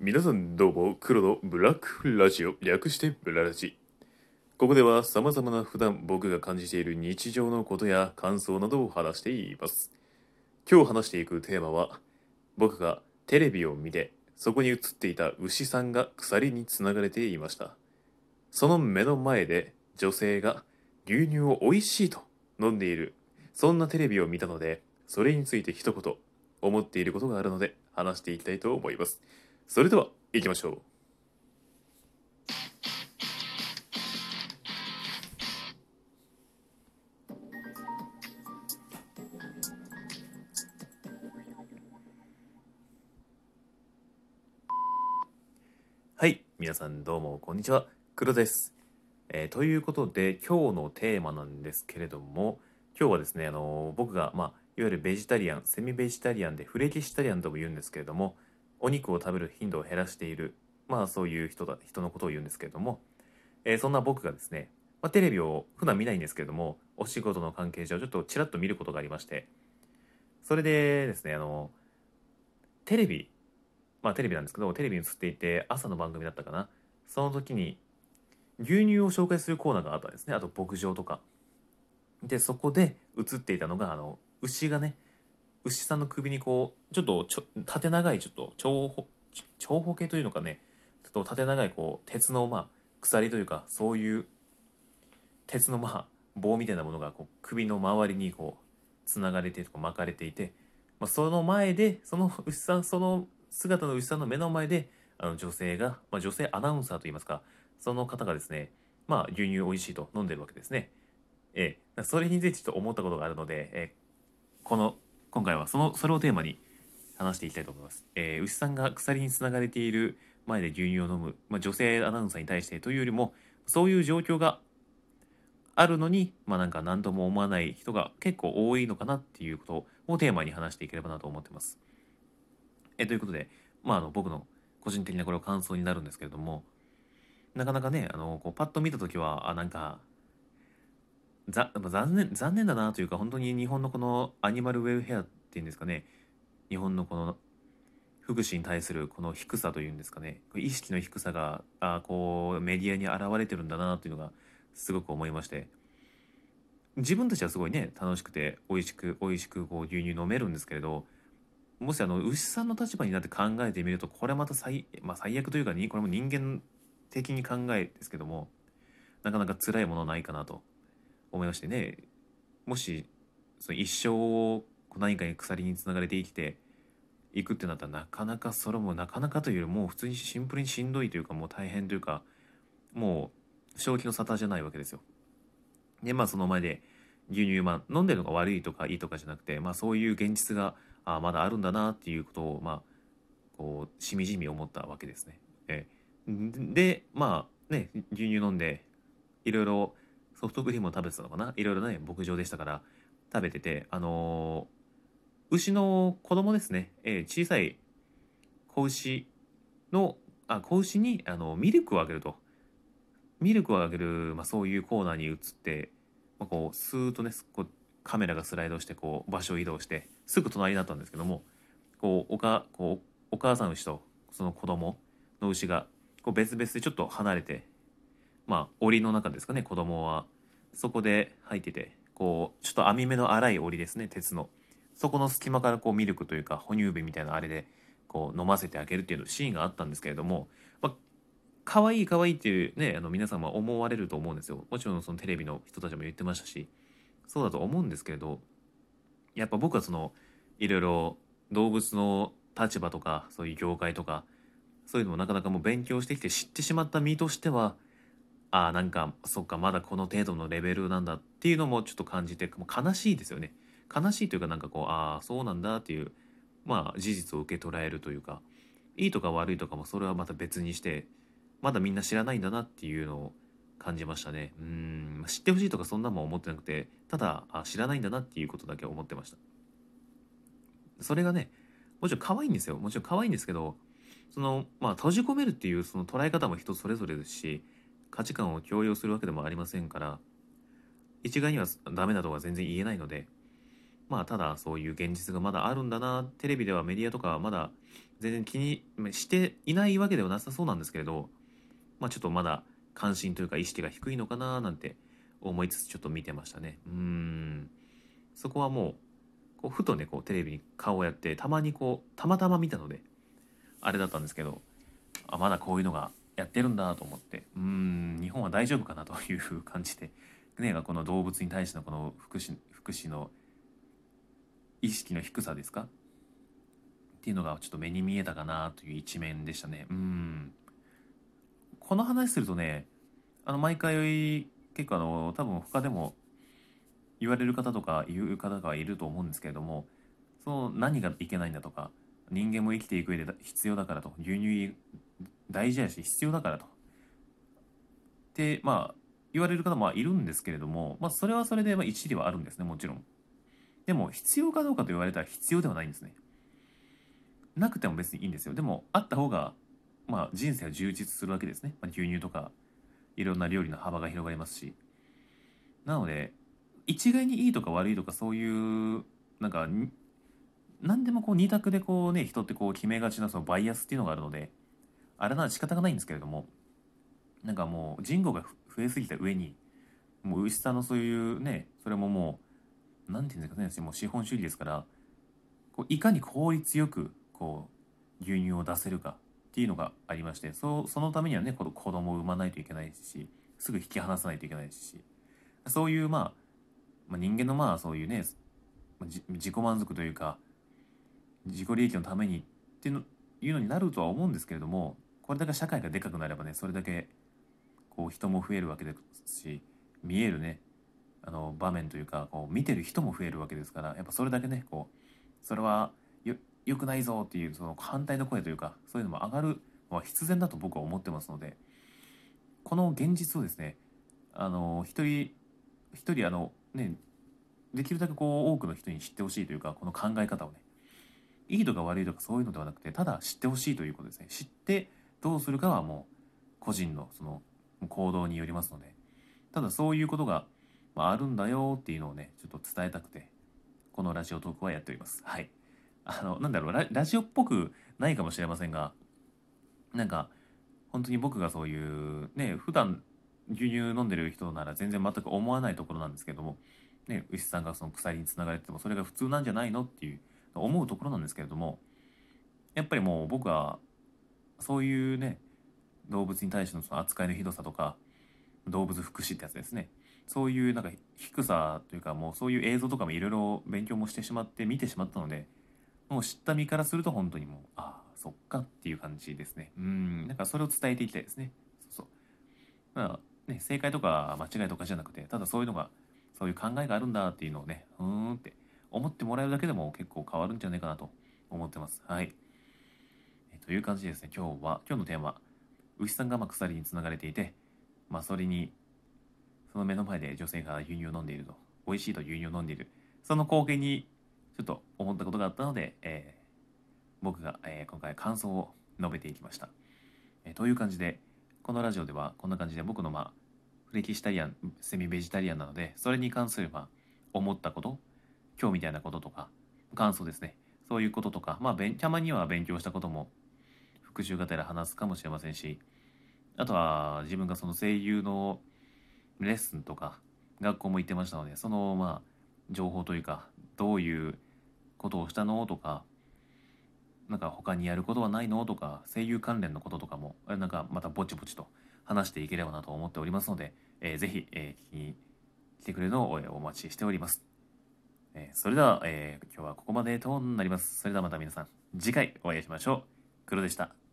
皆さんどうも、黒のブラックラジオ、略してブララジ。ここでは様々な普段僕が感じている日常のことや感想などを話しています。今日話していくテーマは、僕がテレビを見て、そこに映っていた牛さんが鎖につながれていました。その目の前で女性が牛乳を美味しいと飲んでいる、そんなテレビを見たので、それについて一言思っていることがあるので話していきたいと思います。それでは行きましょう。はい、皆さんどうもこんにちは、黒です。えーということで今日のテーマなんですけれども今日はですね、あのー僕が、まあ、いわゆるベジタリアンセミベジタリアンでフレキシタリアンとも言うんですけれどもお肉を食べる頻度を減らしているまあそういう人だ人のことを言うんですけれども、えーそんな僕がですね、まあ、テレビを普段見ないんですけれどもお仕事の関係上ちょっとちらっと見ることがありましてそれでですねあのテレビまあテレビなんですけどテレビに映っていて朝の番組だったかなその時に牛乳を紹介するコーナーがあったんですね。あと牧場とか。でそこで映っていたのがあの牛がね牛さんの首にこうちょっとちょ縦長いちょっと長方長方形というのかねちょっと縦長いこう鉄のまあ鎖というかそういう鉄のまあ棒みたいなものがこう首の周りにこうつながれてとか巻かれていて、まあ、その前でその牛さんその姿の牛さんの目の前であの女性が、まあ、女性アナウンサーといいますかその方がですねまあ牛乳美味しいと飲んでるわけですね。ええ、それについてちょっと思ったことがあるので、えこの今回はそのそれをテーマに話していきたいと思います。えー牛さんが鎖につながれている前で牛乳を飲む、まあ、女性アナウンサーに対してというよりもそういう状況があるのにまあなんか何とも思わない人が結構多いのかなっていうことをテーマに話していければなと思ってます。えということで、まあ、あの僕の個人的なこれは感想になるんですけれどもなかなかねあのこうパッと見た時はあなんかざ残念残念だなというか本当に日本のこのアニマルウェルフェアっていうんですかね。日本のこの福祉に対するこの低さというんですかね。意識の低さがあこうメディアに現れてるんだなというのがすごく思いまして。自分たちはすごいね楽しくて美味しく美味しくこう牛乳飲めるんですけれどもしあの牛さんの立場になって考えてみるとこれまた最,、まあ、最悪というかにこれも人間的に考えですけどもなかなか辛いものないかなと。思いましてねもしその一生を何かに鎖につながれて生きていくってなったらなかなかそれもなかなかというよりも普通にシンプルにしんどいというかもう大変というかもう正気の沙汰じゃないわけですよ。でまあその前で牛乳、まあ、飲んでるのが悪いとかいいとかじゃなくて、まあ、そういう現実があまだあるんだなっていうことをまあこうしみじみ思ったわけですね。えでまあね牛乳飲んでいろいろソフトクリームを食べてたのかな？いろいろね牧場でしたから食べててあのー牛の子供ですね、えー小さい子牛のあ子牛にあのミルクをあげると。ミルクをあげる、まあ、そういうコーナーに移って、まあ、こうスーッとねこうカメラがスライドしてこう場所を移動してすぐ隣になったんですけどもこうおかこうお母さん牛とその子供の牛がこう別々でちょっと離れてまあ檻の中ですかね子供は。そこで入っててこうちょっと網目の粗い檻ですね鉄の。そこの隙間からこうミルクというか哺乳瓶みたいなあれでこう飲ませてあげるっていうシーンがあったんですけれども、まあ、可愛い可愛いっていうねあの皆様思われると思うんですよ。もちろんそのテレビの人たちも言ってましたしそうだと思うんですけれどやっぱ僕はそのいろいろ動物の立場とかそういう業界とかそういうのもなかなかもう勉強してきて知ってしまった身としてはああなんかそっかまだこの程度のレベルなんだっていうのもちょっと感じてもう悲しいですよね。悲しいというかなんかこうああそうなんだっていうまあ事実を受け取られるというかいいとか悪いとかもそれはまた別にしてまだみんな知らないんだなっていうのを感じましたね。うん知ってほしいとかそんなもん思ってなくてただあ知らないんだなっていうことだけ思ってました。それがねもちろん可愛いんですよ。もちろん可愛いんですけどそのまあ閉じ込めるっていうその捉え方も人それぞれですし価値観を強要するわけでもありませんから一概にはダメだとは全然言えないのでまあただそういう現実がまだあるんだなテレビではメディアとかはまだ全然気にしていないわけではなさそうなんですけれど、まあ、ちょっとまだ関心というか意識が低いのかななんて思いつつちょっと見てましたね。うん。そこはもうこうふとねこうテレビに顔をやってたまにこうたまたま見たのであれだったんですけどあまだこういうのがやってるんだと思ってうん。本は大丈夫かなという感じで、ね、この動物に対してのこの福祉福祉の意識の低さですか？っていうのがちょっと目に見えたかなという一面でしたね。うん。この話するとねあの毎回結構あの多分他でも言われる方とか言う方がいると思うんですけれどもその何がいけないんだとか人間も生きていく上で必要だからと牛乳大事やし必要だからとまあ言われる方もいるんですけれども、まあ、それはそれでまあ一理はあるんですねもちろん。でも必要かどうかと言われたら必要ではないんですね。なくても別にいいんですよ。でもあった方がまあ人生は充実するわけですね、まあ、牛乳とかいろんな料理の幅が広がりますし。なので一概にいいとか悪いとかそういうなんか何でもこう二択でこうね人ってこう決めがちなそのバイアスっていうのがあるのであれなら仕方がないんですけれども。なんかもう人口が増えすぎた上にもう牛さんのそういうねそれももう何て言うんですかねもう資本主義ですからこういかに効率よくこう牛乳を出せるかっていうのがありましてそそのためにはね子供を産まないといけないしすぐ引き離さないといけないしそういう、まあ、まあ人間のまあそういうね自己満足というか自己利益のためにっていうのになるとは思うんですけれどもこれだけ社会がでかくなればねそれだけこう人も増えるわけですし見えるねあの場面というかこう見てる人も増えるわけですからやっぱそれだけねこうそれは良くないぞっていうその反対の声というかそういうのも上がるのは必然だと僕は思ってますのでこの現実をですねあの一人一人あのねできるだけこう多くの人に知ってほしいというかこの考え方をねいいとか悪いとかそういうのではなくてただ知ってほしいということですね。知ってどうするかはもう個人のその行動によりますのでただそういうことがあるんだよっていうのをねちょっと伝えたくてこのラジオトークはやっております。はい。あのなんだろうラジオっぽくないかもしれませんがなんか本当に僕がそういうね普段牛乳飲んでる人なら全然全く思わないところなんですけどもね牛さんがその鎖につながれててもそれが普通なんじゃないのっていう思うところなんですけれどもやっぱりもう僕はそういうね動物に対してのその扱いのひどさとか動物福祉ってやつですね。そういうなんか低さというかもうそういう映像とかもいろいろ勉強もしてしまって見てしまったのでもう知った身からすると本当にもうああそっかっていう感じですね。うん。なんかそれを伝えていきたいですね。そうそう。まあね正解とか間違いとかじゃなくてただそういうのがそういう考えがあるんだっていうのをねうーんって思ってもらえるだけでも結構変わるんじゃないかなと思ってます。はい。という感じですね、今日は、今日のテーマ、牛さんがま鎖につながれていて、まあ、それに、その目の前で女性が牛乳を飲んでいると、美味しいと牛乳を飲んでいる、その光景にちょっと思ったことがあったので、えー、僕が、えー、今回感想を述べていきました。えー、という感じで、このラジオではこんな感じで僕のまあ、フレキシタリアン、セミベジタリアンなので、それに関するまあ、思ったこと、今日みたいなこととか、感想ですね。そういうこととか、まあ、たまには勉強したことも復習がてら話すかもしれませんし、あとは自分がその声優のレッスンとか、学校も行ってましたので、その、まあ、情報というか、どういうことをしたのとか、なんか他にやることはないのとか、声優関連のこととかも、なんかまたぼちぼちと話していければなと思っておりますので、えー、ぜひ、えー、聞きに来てくれるのをお待ちしております。えー、それでは、えー、今日はここまでとなります。それではまた皆さん、次回お会いしましょう。黒でした。